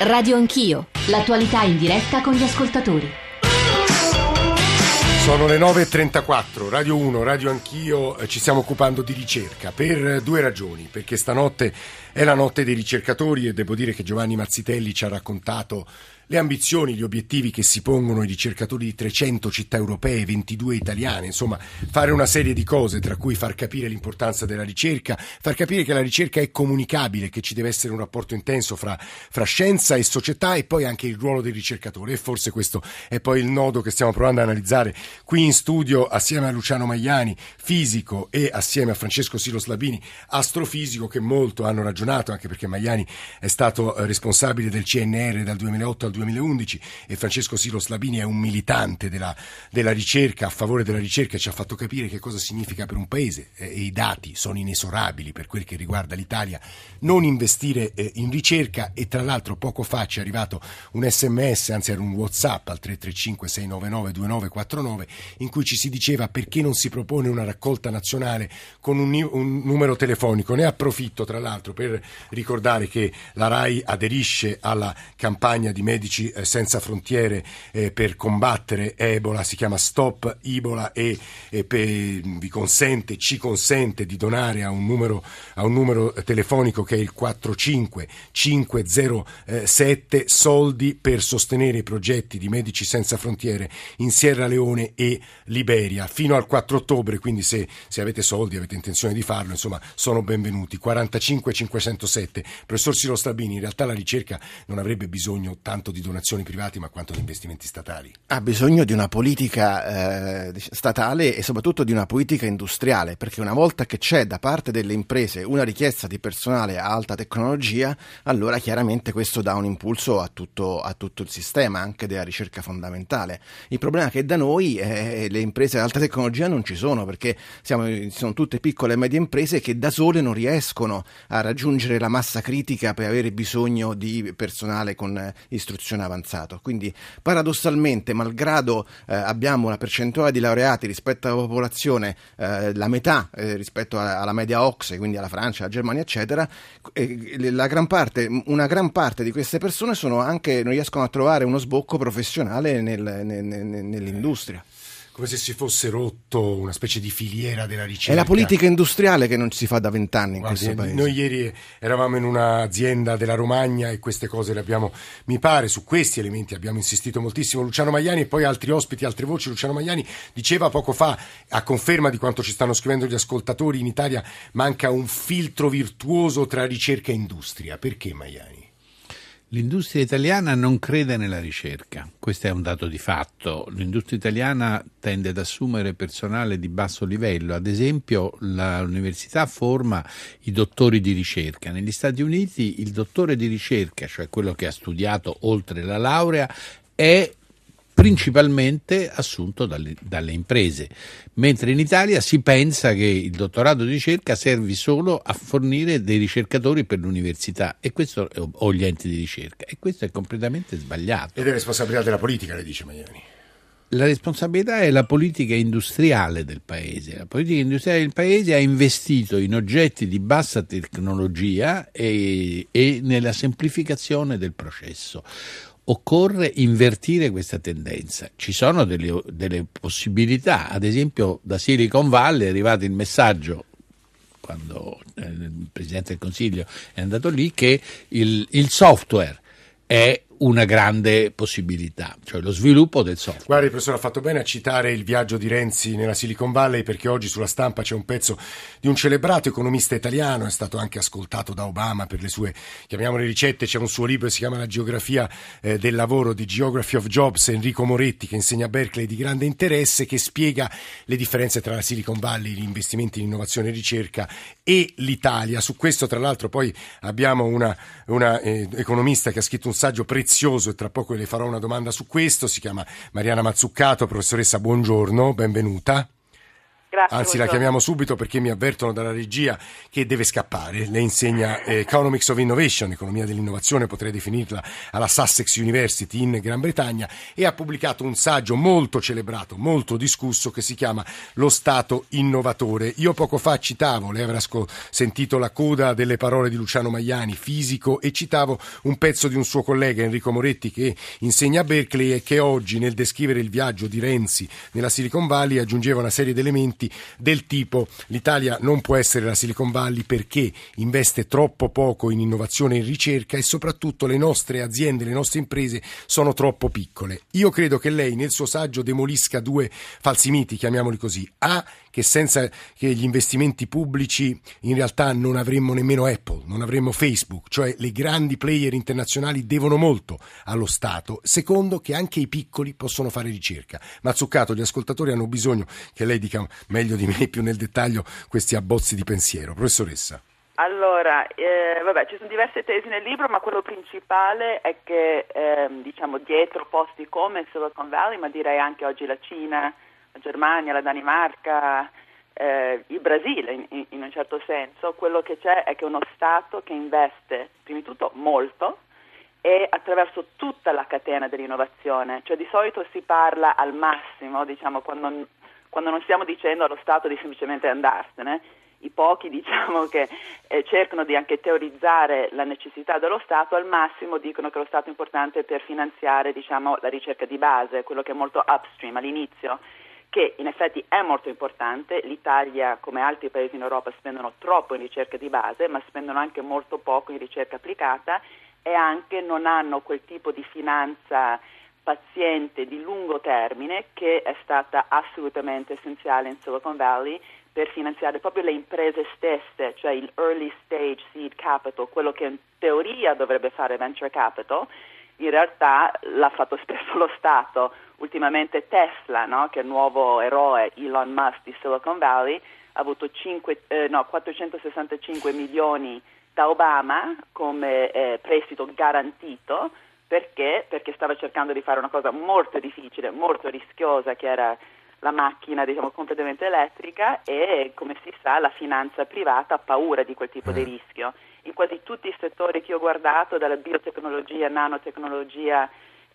Radio Anch'io, l'attualità in diretta con gli ascoltatori. Sono le 9.34, Radio 1, Radio Anch'io, eh, ci stiamo occupando di ricerca per due ragioni, perché stanotte è la notte dei ricercatori e devo dire che Giovanni Mazzitelli ci ha raccontato le ambizioni, gli obiettivi che si pongono i ricercatori di 300 città europee, 22 italiane, insomma fare una serie di cose, tra cui far capire l'importanza della ricerca, far capire che la ricerca è comunicabile, che ci deve essere un rapporto intenso fra, fra scienza e società e poi anche il ruolo del ricercatore. E forse questo è poi il nodo che stiamo provando ad analizzare qui in studio assieme a Luciano Magliani, fisico, e assieme a Francesco Silo Slabini, astrofisico, che molto hanno ragionato, anche perché Magliani è stato eh, responsabile del CNR dal 2008 al 2011 e Francesco Silo Slabini è un militante della, della ricerca, a favore della ricerca, ci ha fatto capire che cosa significa per un paese eh, e i dati sono inesorabili per quel che riguarda l'Italia, non investire eh, in ricerca e tra l'altro poco fa ci è arrivato un sms, anzi era un whatsapp al 335 699 2949 in cui ci si diceva perché non si propone una raccolta nazionale con un, un numero telefonico. Ne approfitto tra l'altro per ricordare che la RAI aderisce alla campagna di medici Medici eh, Senza Frontiere eh, per combattere Ebola, si chiama Stop Ebola e, vi consente, ci consente di donare a un, numero, a un numero telefonico che è il 45507 soldi per sostenere i progetti di Medici Senza Frontiere in Sierra Leone e Liberia fino al 4 ottobre, quindi se, se avete soldi, avete intenzione di farlo, insomma sono benvenuti. 45507. Professor Silo Stabini, in realtà la ricerca non avrebbe bisogno tanto di di donazioni private ma quanto di investimenti statali? Ha bisogno di una politica eh, statale e soprattutto di una politica industriale, perché una volta che c'è da parte delle imprese una richiesta di personale a alta tecnologia, allora chiaramente questo dà un impulso a tutto, a tutto il sistema, anche della ricerca fondamentale. Il problema è che da noi eh, le imprese ad alta tecnologia non ci sono, perché siamo, sono tutte piccole e medie imprese che da sole non riescono a raggiungere la massa critica per avere bisogno di personale con istruzioni istruzione avanzato. Quindi paradossalmente, malgrado eh, abbiamo una percentuale di laureati rispetto alla popolazione eh, la metà eh, rispetto alla, alla, media OXE, quindi alla Francia, alla Germania, eccetera, gran parte, una gran parte di queste persone anche, non riescono a trovare uno sbocco professionale nel, nel, nel, nell'industria come se si fosse rotto una specie di filiera della ricerca. È la politica industriale che non si fa da vent'anni in Guardi, questo paese. Noi ieri eravamo in un'azienda della Romagna e queste cose le abbiamo, mi pare, su questi elementi abbiamo insistito moltissimo. Luciano Magliani e poi altri ospiti, altre voci. Luciano Magliani diceva poco fa, a conferma di quanto ci stanno scrivendo gli ascoltatori, in Italia manca un filtro virtuoso tra ricerca e industria. Perché Magliani? L'industria italiana non crede nella ricerca, questo è un dato di fatto. L'industria italiana tende ad assumere personale di basso livello, ad esempio l'università forma i dottori di ricerca. Negli Stati Uniti il dottore di ricerca, cioè quello che ha studiato oltre la laurea, è principalmente assunto dalle, dalle, imprese, mentre in Italia si pensa che il dottorato di ricerca servi solo a fornire dei ricercatori per l'università e questo, o gli enti di ricerca e questo è completamente sbagliato. Ed è responsabilità della politica, le dice Magliani. La responsabilità è la politica industriale del paese. La politica industriale del paese ha investito in oggetti di bassa tecnologia e, e nella semplificazione del processo occorre invertire questa tendenza. Ci sono delle, delle, possibilità, ad esempio da Silicon Valley è arrivato il messaggio quando eh, il Presidente del Consiglio è andato lì che il, il software è una grande possibilità, cioè lo sviluppo del software. Guardi, professore ha fatto bene a citare il viaggio di Renzi nella Silicon Valley perché oggi sulla stampa c'è un pezzo di un celebrato economista italiano, è stato anche ascoltato da Obama per le sue, chiamiamole ricette, c'è un suo libro, si chiama La geografia eh, del lavoro, di Geography of Jobs, Enrico Moretti che insegna a Berkeley di grande interesse, che spiega le differenze tra la Silicon Valley, gli investimenti in innovazione e ricerca e l'Italia. Su questo tra l'altro poi abbiamo una, una eh, economista che ha scritto un saggio prezioso prezioso e tra poco le farò una domanda su questo. Si chiama Mariana Mazzuccato, professoressa, buongiorno, benvenuta. Grazie, Anzi, la chiamiamo subito perché mi avvertono dalla regia che deve scappare. Lei insegna eh, Economics of Innovation, economia dell'innovazione, potrei definirla, alla Sussex University in Gran Bretagna e ha pubblicato un saggio molto celebrato, molto discusso che si chiama Lo Stato innovatore. Io poco fa citavo, lei avrà sentito la coda delle parole di Luciano Maiani, fisico, e citavo un pezzo di un suo collega Enrico Moretti che insegna a Berkeley e che oggi nel descrivere il viaggio di Renzi nella Silicon Valley aggiungeva una serie di elementi del tipo l'Italia non può essere la Silicon Valley perché investe troppo poco in innovazione e in ricerca e soprattutto le nostre aziende, le nostre imprese sono troppo piccole. Io credo che lei nel suo saggio demolisca due falsi miti, chiamiamoli così. A, che senza che gli investimenti pubblici in realtà non avremmo nemmeno Apple, non avremmo Facebook, cioè le grandi player internazionali devono molto allo Stato. Secondo, che anche i piccoli possono fare ricerca. Mazzuccato, gli ascoltatori hanno bisogno che lei dica meglio di me più nel dettaglio questi abbozzi di pensiero. Professoressa. Allora, eh, vabbè, ci sono diverse tesi nel libro, ma quello principale è che, eh, diciamo, dietro posti come Silicon Valley, ma direi anche oggi la Cina, la Germania, la Danimarca, eh, il Brasile in, in, un certo senso, quello che c'è è che uno Stato che investe, prima di tutto, molto e attraverso tutta la catena dell'innovazione, cioè di solito si parla al massimo, diciamo, quando quando non stiamo dicendo allo Stato di semplicemente andarsene, i pochi diciamo, che eh, cercano di anche teorizzare la necessità dello Stato, al massimo dicono che lo Stato è importante per finanziare diciamo, la ricerca di base, quello che è molto upstream all'inizio, che in effetti è molto importante. L'Italia, come altri paesi in Europa, spendono troppo in ricerca di base, ma spendono anche molto poco in ricerca applicata e anche non hanno quel tipo di finanza paziente di lungo termine che è stata assolutamente essenziale in Silicon Valley per finanziare proprio le imprese stesse, cioè il early stage seed capital, quello che in teoria dovrebbe fare venture capital, in realtà l'ha fatto spesso lo Stato. Ultimamente Tesla, no, che è il nuovo eroe Elon Musk di Silicon Valley, ha avuto 5, eh, no, 465 milioni da Obama come eh, prestito garantito perché? Perché stava cercando di fare una cosa molto difficile, molto rischiosa, che era la macchina diciamo, completamente elettrica e come si sa la finanza privata ha paura di quel tipo di rischio. In quasi tutti i settori che ho guardato, dalla biotecnologia, nanotecnologia,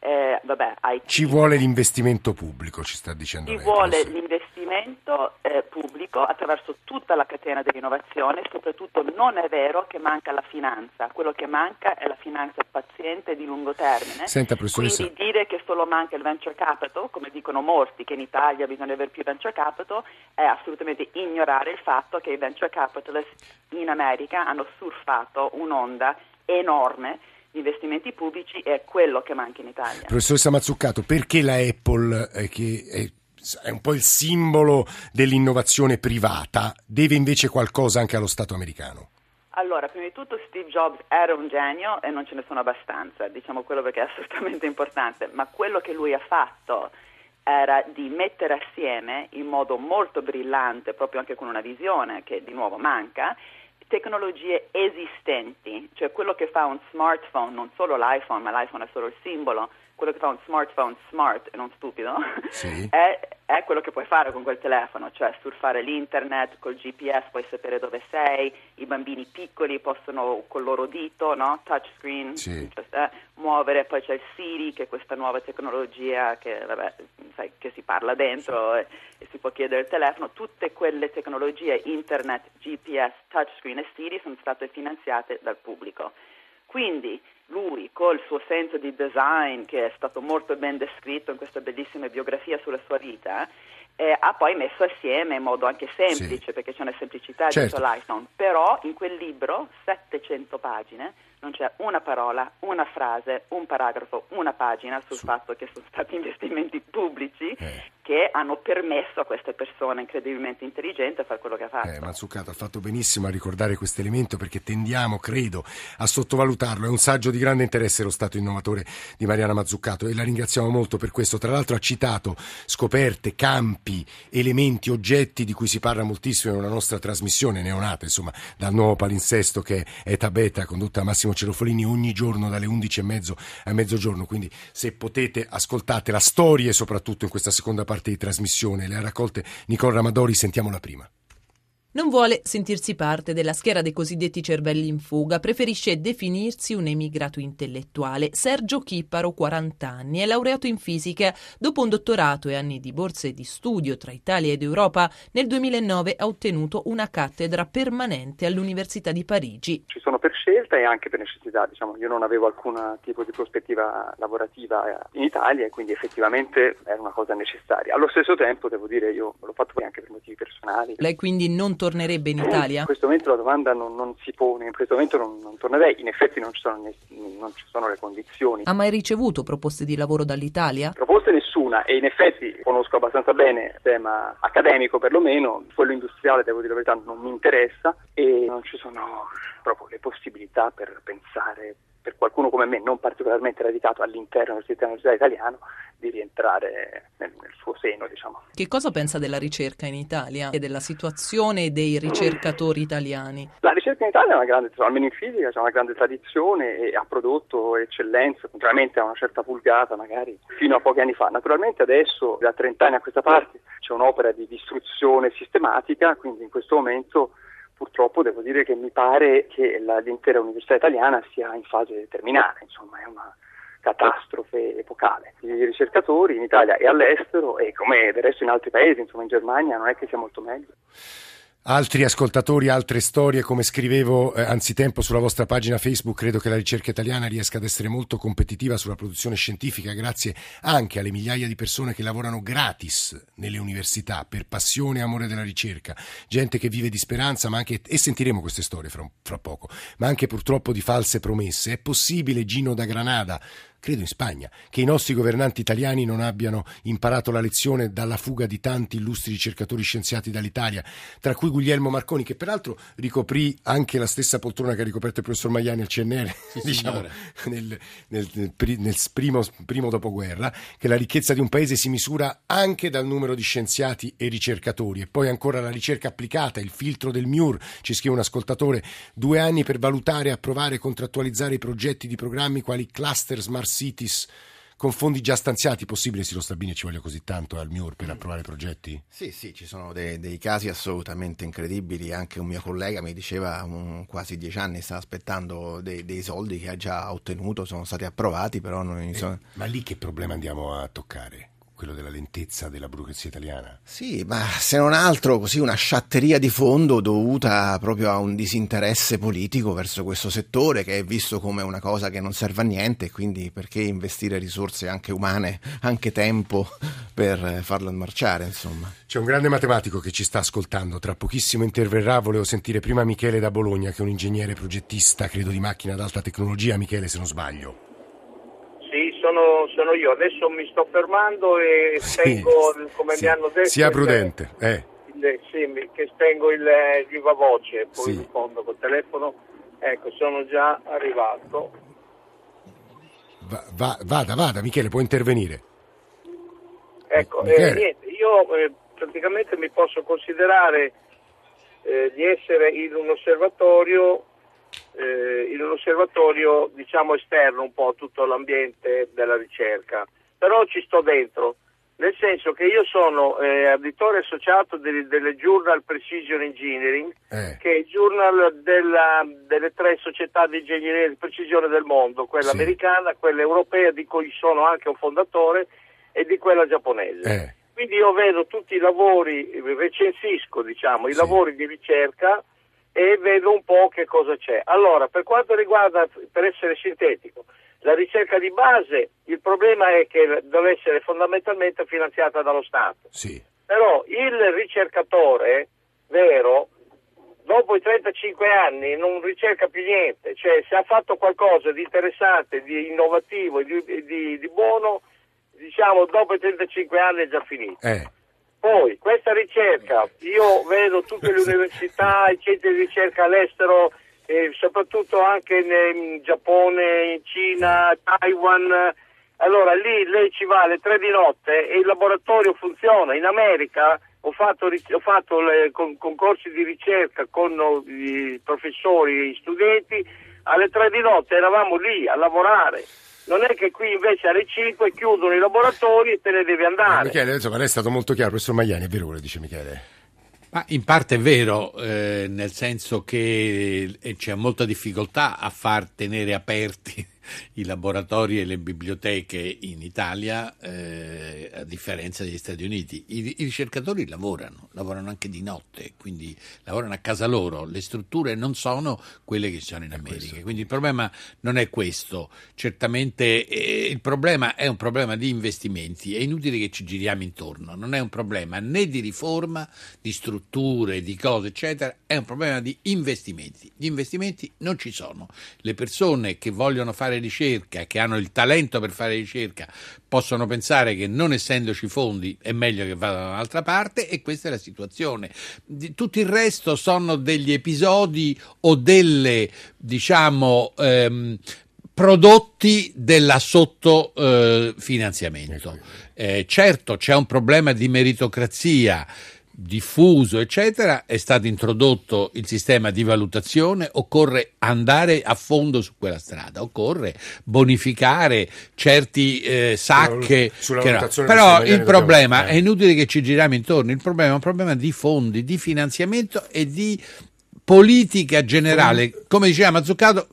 eh, vabbè, ci vuole l'investimento pubblico, ci sta dicendo ci lei. Vuole l'investimento eh, pubblico attraverso tutta la catena dell'innovazione, soprattutto non è vero che manca la finanza, quello che manca è la finanza paziente di lungo termine. Senta, Quindi dire che solo manca il venture capital, come dicono molti, che in Italia bisogna avere più venture capital, è assolutamente ignorare il fatto che i venture capitalist in America hanno surfato un'onda enorme investimenti pubblici è quello che manca in Italia. Professoressa Mazzuccato, perché la Apple, eh, che è, è un po' il simbolo dell'innovazione privata, deve invece qualcosa anche allo Stato americano? Allora, prima di tutto Steve Jobs era un genio e non ce ne sono abbastanza, diciamo quello perché è assolutamente importante, ma quello che lui ha fatto era di mettere assieme in modo molto brillante, proprio anche con una visione che di nuovo manca, tecnologie esistenti, cioè quello che fa un smartphone, non solo l'iPhone, ma l'iPhone è solo il simbolo, quello che fa un smartphone smart e non stupido, sì. è, è, quello che puoi fare con quel telefono, cioè surfare l'internet, col GPS puoi sapere dove sei, i bambini piccoli possono col loro dito, no? touchscreen, sì. cioè, eh, muovere, poi c'è il Siri che è questa nuova tecnologia che, vabbè, sai, che si parla dentro sì. Si può chiedere il telefono, tutte quelle tecnologie, internet, GPS, touchscreen e Siri sono state finanziate dal pubblico. Quindi lui col suo senso di design che è stato molto ben descritto in questa bellissima biografia sulla sua vita, eh, ha poi messo assieme in modo anche semplice, sì. perché c'è una semplicità certo. dentro l'iPhone, però in quel libro, 700 pagine, non c'è una parola, una frase, un paragrafo, una pagina sul Su. fatto che sono stati investimenti pubblici eh. Che hanno permesso a queste persone incredibilmente intelligenti a fare quello che ha fatto. Eh, Mazzucato ha fatto benissimo a ricordare questo elemento perché tendiamo, credo, a sottovalutarlo. È un saggio di grande interesse lo Stato innovatore di Mariana Mazzuccato e la ringraziamo molto per questo. Tra l'altro ha citato scoperte, campi, elementi, oggetti di cui si parla moltissimo una nostra trasmissione neonata, insomma, dal nuovo palinsesto che è Eta Beta, condotta da Massimo Cerofolini ogni giorno dalle 11 e mezzo a mezzogiorno, quindi se potete ascoltate la storia soprattutto in questa seconda parte parte di trasmissione. Le ha raccolte Nicola Ramadori, sentiamo la prima. Non vuole sentirsi parte della schiera dei cosiddetti cervelli in fuga, preferisce definirsi un emigrato intellettuale. Sergio Chipparo, 40 anni, è laureato in fisica. Dopo un dottorato e anni di borse di studio tra Italia ed Europa, nel 2009 ha ottenuto una cattedra permanente all'Università di Parigi. Ci sono per scelta e anche per necessità. Diciamo, io non avevo alcun tipo di prospettiva lavorativa in Italia e quindi effettivamente era una cosa necessaria. Allo stesso tempo, devo dire, io l'ho fatto anche per motivi personali. Lei quindi non tornerebbe in Italia? In questo momento la domanda non, non si pone, in questo momento non, non, tornerei, in effetti non ci, sono, non ci sono le condizioni. Ha mai ricevuto proposte di lavoro dall'Italia? Proposte nessuna e in effetti conosco abbastanza bene il tema accademico perlomeno, quello industriale devo dire la verità non mi interessa e non ci sono proprio le possibilità per pensare per qualcuno come me non particolarmente radicato all'interno del sistema universitario italiano di rientrare nel, nel, suo seno. Diciamo. Che cosa pensa della ricerca in Italia e della situazione dei ricercatori italiani? La ricerca in Italia è una grande, almeno in fisica, c'è una grande tradizione e ha prodotto eccellenza, contrariamente a una certa pulgata magari fino a pochi anni fa. Naturalmente adesso, da 30 anni a questa parte, c'è un'opera di distruzione sistematica, quindi in questo momento purtroppo devo dire che mi pare che la, l'intera università italiana sia in fase terminale, insomma è una catastrofe epocale. I ricercatori in Italia e all'estero e come del resto in altri paesi, insomma in Germania non è che sia molto meglio. Altri ascoltatori, altre storie, come scrivevo eh, anzitempo sulla vostra pagina Facebook, credo che la ricerca italiana riesca ad essere molto competitiva sulla produzione scientifica grazie anche alle migliaia di persone che lavorano gratis nelle università per passione e amore della ricerca, gente che vive di speranza, ma anche, e sentiremo queste storie fra, fra poco, ma anche purtroppo di false promesse. È possibile, Gino da Granada, credo in Spagna, che i nostri governanti italiani non abbiano imparato la lezione dalla fuga di tanti illustri ricercatori scienziati dall'Italia, tra cui Guglielmo Marconi, che peraltro ricoprì anche la stessa poltrona che ha ricoperto il professor Maiani al CNR, sì, diciamo, nel, nel, nel, primo, primo dopoguerra, che la ricchezza di un paese si misura anche dal numero di scienziati e ricercatori. E poi ancora la ricerca applicata, il filtro del MIUR, ci scrive un ascoltatore, due anni per valutare, approvare e contrattualizzare i progetti di programmi quali cluster smart cities con fondi già stanziati, possibile Silo Stabini ci voglia così tanto al MIUR per approvare progetti? Sì, sì, ci sono dei, dei casi assolutamente incredibili, anche un mio collega mi diceva un, quasi dieci anni sta aspettando dei, dei, soldi che ha già ottenuto, sono stati approvati, però non... Eh, sono... Ma lì che problema andiamo a toccare? Quello della lentezza della burocrazia italiana. Sì, ma se non altro così una sciatteria di fondo dovuta proprio a un disinteresse politico verso questo settore che è visto come una cosa che non serve a niente, quindi perché investire risorse anche umane, anche tempo per farlo marciare, insomma. C'è un grande matematico che ci sta ascoltando, tra pochissimo interverrà, volevo sentire prima Michele da Bologna che è un ingegnere progettista, credo di macchina ad alta tecnologia, Michele se non sbaglio sono, sono, io. Adesso mi sto fermando e spengo, sì, come sì. mi hanno detto... Sia prudente, eh. il, sì, che spengo il viva voce, poi rispondo col telefono. Ecco, sono già arrivato. Va, va, vada, vada, Michele, può intervenire. Ecco, eh, niente, io eh, praticamente mi posso considerare eh, di essere in un osservatorio eh, in un osservatorio diciamo esterno un po' a tutto l'ambiente della ricerca, però ci sto dentro, nel senso che io sono eh, additore associato delle, delle, Journal Precision Engineering, eh. che è il journal della, delle tre società di ingegneria di precisione del mondo, quella sì. americana, quella europea di cui sono anche un fondatore e di quella giapponese. Eh. Quindi io vedo tutti i lavori, recensisco diciamo, i sì. lavori di ricerca e vedo un po' che cosa c'è. Allora, per quanto riguarda, per essere sintetico, la ricerca di base, il problema è che deve essere fondamentalmente finanziata dallo Stato. Sì. Però il ricercatore vero, dopo i 35 anni non ricerca più niente, cioè se ha fatto qualcosa di interessante, di innovativo di, di, di, buono, diciamo dopo i 35 anni è già finito. Eh. Poi, questa ricerca, io vedo tutte le università, i centri di ricerca all'estero, eh, soprattutto anche in, Giappone, in Cina, Taiwan, allora lì lei ci va alle tre di notte e il laboratorio funziona. In America ho fatto, ho fatto le, con, concorsi di ricerca con i professori e gli studenti, alle tre di notte eravamo lì a lavorare Non è che qui invece alle 5 chiudono i laboratori e te ne devi andare. Eh, Michele, insomma, lei è stato molto chiaro, professor Magliani, è vero quello che dice Michele? Ma in parte è vero, eh, nel senso che eh, c'è molta difficoltà a far tenere aperti i laboratori e le biblioteche in Italia, eh, a differenza degli Stati Uniti. I, I, ricercatori lavorano, lavorano anche di notte, quindi lavorano a casa loro. Le strutture non sono quelle che ci sono in America. Quindi il problema non è questo. Certamente eh, il problema è un problema di investimenti. È inutile che ci giriamo intorno. Non è un problema né di riforma, di strutture, di cose, eccetera. È un problema di investimenti. Gli investimenti non ci sono. Le persone che vogliono fare fare ricerca, che hanno il talento per fare ricerca, possono pensare che non essendoci fondi è meglio che vadano da un'altra parte e questa è la situazione. Tutto il resto sono degli episodi o delle, diciamo, ehm, prodotti della sottofinanziamento. Eh, eh, certo c'è un problema di meritocrazia diffuso, eccetera, è stato introdotto il sistema di valutazione, occorre andare a fondo su quella strada, occorre bonificare certi eh, sacche. No. Però il problema eh. è inutile che ci giriamo intorno, il problema è un problema di fondi, di finanziamento e di politica generale. Come diceva Mazzucato,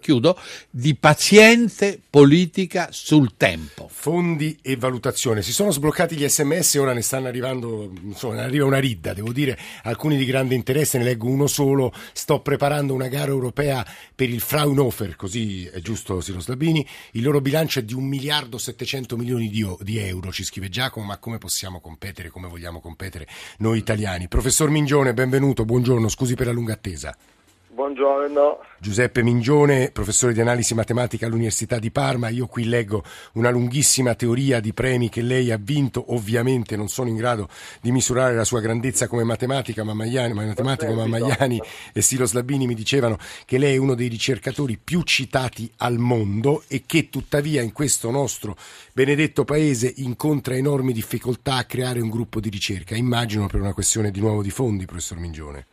chiudo, di paziente politica sul tempo. Fondi e valutazione. Si sono sbloccati gli sms ora ne stanno arrivando, insomma, ne arriva una ridda, devo dire, alcuni di grande interesse, ne leggo uno solo, sto preparando una gara europea per il Fraunhofer, così è giusto Siro Slabini, il loro bilancio è di un miliardo 700 milioni di, di euro, ci scrive Giacomo, ma come possiamo competere, come vogliamo competere noi italiani? Professor Mingione, benvenuto, buongiorno, scusi per la lunga attesa. Buongiorno. Giuseppe Mingione, professore di analisi matematica all'Università di Parma. Io qui leggo una lunghissima teoria di premi che lei ha vinto. Ovviamente non sono in grado di misurare la sua grandezza come matematica, ma Magliani, matematico, ma Magliani e Silo Slabini mi dicevano che lei è uno dei ricercatori più citati al mondo e che tuttavia in questo nostro benedetto paese incontra enormi difficoltà a creare un gruppo di ricerca. Immagino per una questione di nuovo di fondi, professor Mingione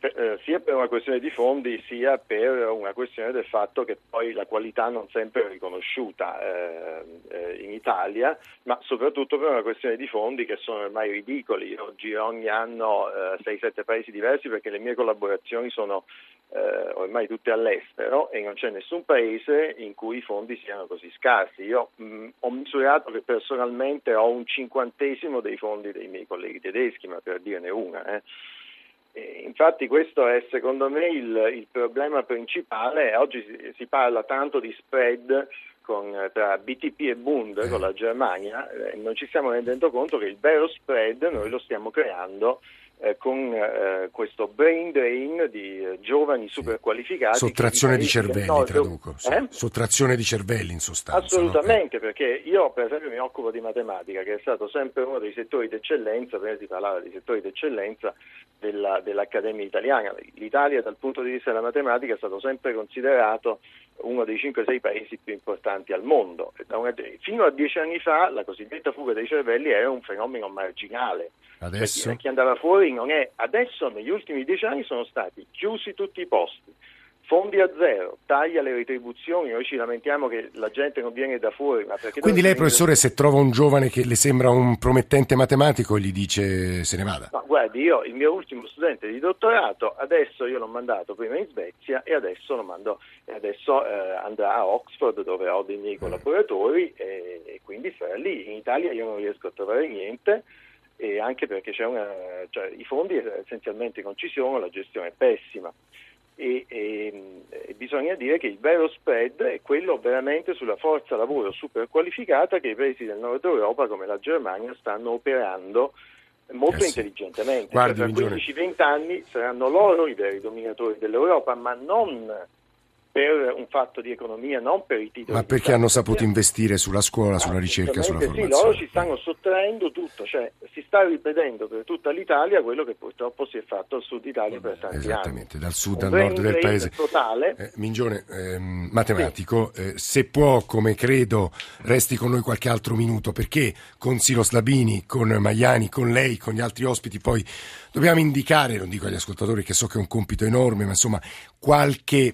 eh, sia per una questione di fondi sia per una questione del fatto che poi la qualità non sempre è riconosciuta eh, eh in Italia, ma soprattutto per una questione di fondi che sono ormai ridicoli. Io giro ogni anno eh, 6-7 paesi diversi perché le mie collaborazioni sono eh, ormai tutte all'estero e non c'è nessun paese in cui i fondi siano così scarsi. Io mh, ho misurato che personalmente ho un cinquantesimo dei fondi dei miei colleghi tedeschi, ma per dirne una. Eh. Infatti questo è secondo me il, il problema principale, oggi si, si, parla tanto di spread con, tra BTP e Bund con la Germania, eh, non ci stiamo rendendo conto che il vero spread noi lo stiamo creando eh, con eh, questo brain drain di eh, giovani super qualificati. Sottrazione di cervelli, no, traduco. Eh? Sottrazione di cervelli in sostanza. Assolutamente, no? perché io per esempio mi occupo di matematica, che è stato sempre uno dei settori d'eccellenza, prima si parlava di settori d'eccellenza della, dell'Accademia italiana. L'Italia dal punto di vista della matematica è stato sempre considerato uno dei 5-6 paesi più importanti al mondo. Fino a dieci anni fa la cosiddetta fuga dei cervelli era un fenomeno marginale. Adesso? Chi andava fuori non è. Adesso negli ultimi dieci anni sono stati chiusi tutti i posti fondi a zero, taglia le retribuzioni, noi ci lamentiamo che la gente non viene da fuori. Quindi lei, professore, se trova un giovane che le sembra un promettente matematico, gli dice se ne vada? No, guardi, io il mio ultimo studente di dottorato, adesso io l'ho mandato prima in Svezia e adesso, lo mando, adesso eh, andrà a Oxford dove ho dei miei eh. collaboratori e, e quindi sarà lì. In Italia io non riesco a trovare niente e anche perché una, cioè, i fondi essenzialmente non ci sono, la gestione è pessima e, e, e, bisogna dire che il vero spread è quello veramente sulla forza lavoro super qualificata che i paesi del nord Europa come la Germania stanno operando molto eh sì. intelligentemente. Guardi, cioè, tra 15-20 anni saranno loro i veri dominatori dell'Europa, ma non per un fatto di economia, non per i titoli. Ma perché hanno saputo investire sulla scuola, sulla ricerca, sulla formazione? Sì, loro ci stanno sottraendo tutto, cioè si sta ripetendo per tutta l'Italia quello che purtroppo si è fatto al sud Italia per tanti Esattamente, anni. dal sud al nord del paese. Totale. Eh, Mingione, ehm, matematico, sì. eh, se può, come credo, resti con noi qualche altro minuto, perché con Silo Slabini, con Maiani, con lei, con gli altri ospiti, poi dobbiamo indicare, non dico agli ascoltatori che so che è un compito enorme, ma insomma qualche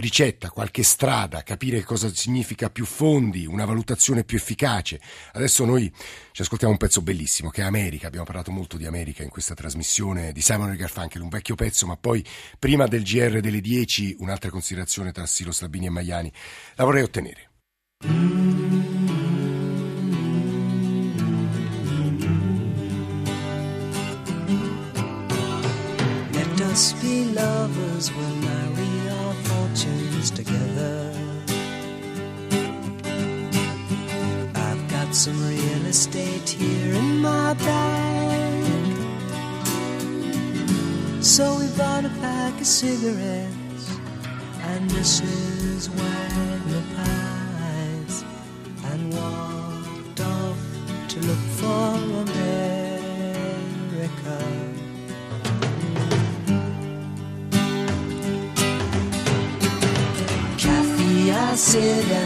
ricetta, qualche strada, capire cosa significa più fondi, una valutazione più efficace. Adesso noi ci ascoltiamo un pezzo bellissimo che è America, abbiamo parlato molto di America in questa trasmissione di Simon Garfunkel, un vecchio pezzo, ma poi prima del GR delle 10 un'altra considerazione tra Silo Slabini e Maiani la vorrei ottenere. us be lovers, our fortunes together. I've got some real estate here in my bag. So we bought a pack of cigarettes and this is where we Wagner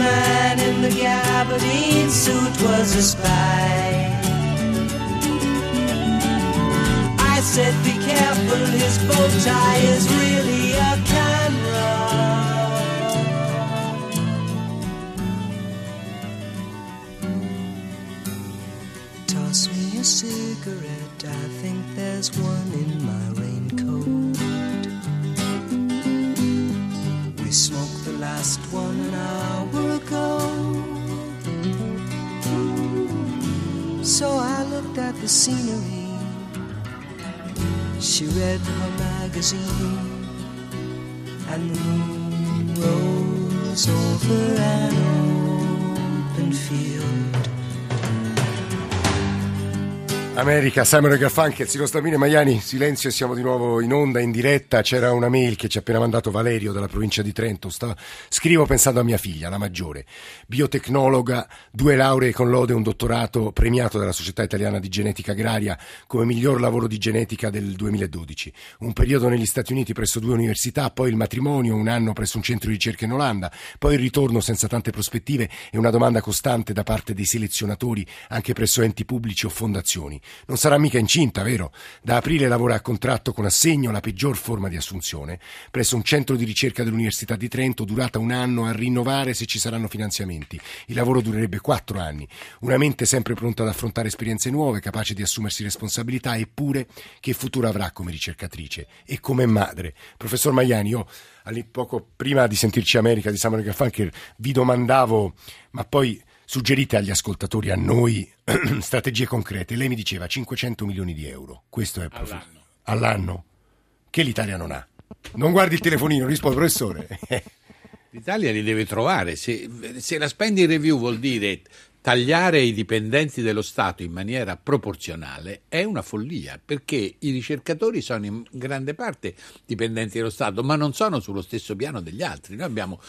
Man in the gabardine suit was a spy. I said, be careful, his bow tie is really a camera. Toss me a cigarette, I think there's one in my raincoat. We smoked the last one ago. So I looked at the scenery. She read her magazine, and the moon rose over and open America, Simon Garfunkel, Silo Stabile, Maiani, silenzio e siamo di nuovo in onda, in diretta. C'era una mail che ci ha appena mandato Valerio dalla provincia di Trento. Sta... Scrivo pensando a mia figlia, la maggiore, biotecnologa, due lauree con lode e un dottorato premiato dalla Società Italiana di Genetica Agraria come miglior lavoro di genetica del 2012. Un periodo negli Stati Uniti presso due università, poi il matrimonio, un anno presso un centro di ricerca in Olanda, poi il ritorno senza tante prospettive e una domanda costante da parte dei selezionatori anche presso enti pubblici o fondazioni. Non sarà mica incinta, vero? Da aprile lavora a contratto con assegno, la peggior forma di assunzione, presso un centro di ricerca dell'Università di Trento, durata un anno a rinnovare se ci saranno finanziamenti. Il lavoro durerebbe quattro anni. Una mente sempre pronta ad affrontare esperienze nuove, capace di assumersi responsabilità, eppure che futuro avrà come ricercatrice e come madre. Professor Maiani, io poco prima di sentirci America di Samuel Garfunkel vi domandavo, ma poi Suggerite agli ascoltatori, a noi, strategie concrete. Lei mi diceva 500 milioni di euro. Questo è il professore. All'anno. All'anno. Che l'Italia non ha. Non guardi il telefonino, rispondo, professore. L'Italia li deve trovare. Se, se la spending review vuol dire tagliare i dipendenti dello Stato in maniera proporzionale è una follia, perché i ricercatori sono in grande parte dipendenti dello Stato, ma non sono sullo stesso piano degli altri. Noi abbiamo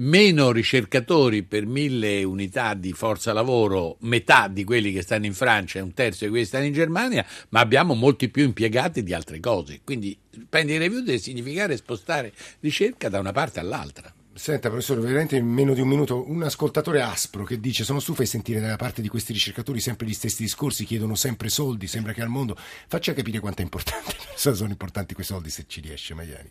meno ricercatori per mille unità di forza lavoro, metà di quelli che stanno in Francia e un terzo di quelli che stanno in Germania, ma abbiamo molti più impiegati di altre cose. Quindi pending review deve significare spostare ricerca da una parte all'altra. Senta, professore, veramente in meno di un minuto, un ascoltatore aspro che dice: Sono stufo di sentire da parte di questi ricercatori sempre gli stessi discorsi, chiedono sempre soldi, sembra che al mondo. Faccia capire quanto è importante, sono importanti quei soldi se ci riesce, Maiani.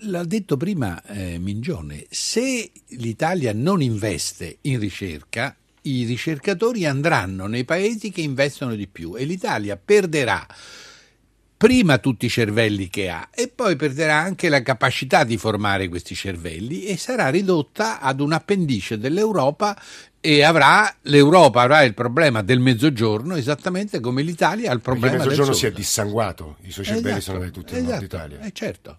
L'ha detto prima eh, Mingione, se l'Italia non investe in ricerca, i ricercatori andranno nei paesi che investono di più e l'Italia perderà prima tutti i cervelli che ha e poi perderà anche la capacità di formare questi cervelli e sarà ridotta ad un appendice dell'Europa e avrà, l'Europa avrà il problema del mezzogiorno esattamente come l'Italia ha il problema del mezzogiorno si è dissanguato, i suoi cervelli esatto, sono di tutti esatto, Nord Italia. Eh, certo.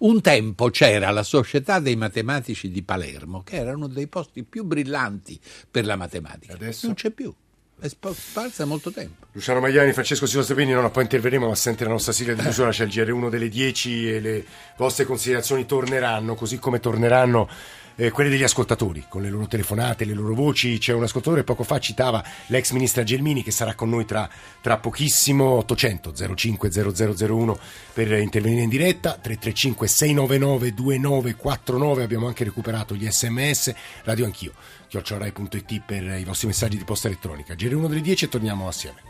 Un tempo c'era la Società dei Matematici di Palermo, che era uno dei posti più brillanti per la matematica. Adesso? Non c'è più. È sparsa molto tempo. Luciano Magliani, Francesco Silvestrini, non poi interverremo, ma sente la nostra sigla di chiusura, c'è il GR1 delle 10 e le vostre considerazioni torneranno, così come torneranno eh, quelle degli ascoltatori, con le loro telefonate, le loro voci. C'è un ascoltatore poco fa citava l'ex ministra Gelmini che sarà con noi tra, tra pochissimo, 800 05 0001 per intervenire in diretta, 335 699 2949, abbiamo anche recuperato gli sms, radio anch'io, chiocciorai.it per i vostri messaggi di posta elettronica. Giri 1 delle 10 e torniamo assieme.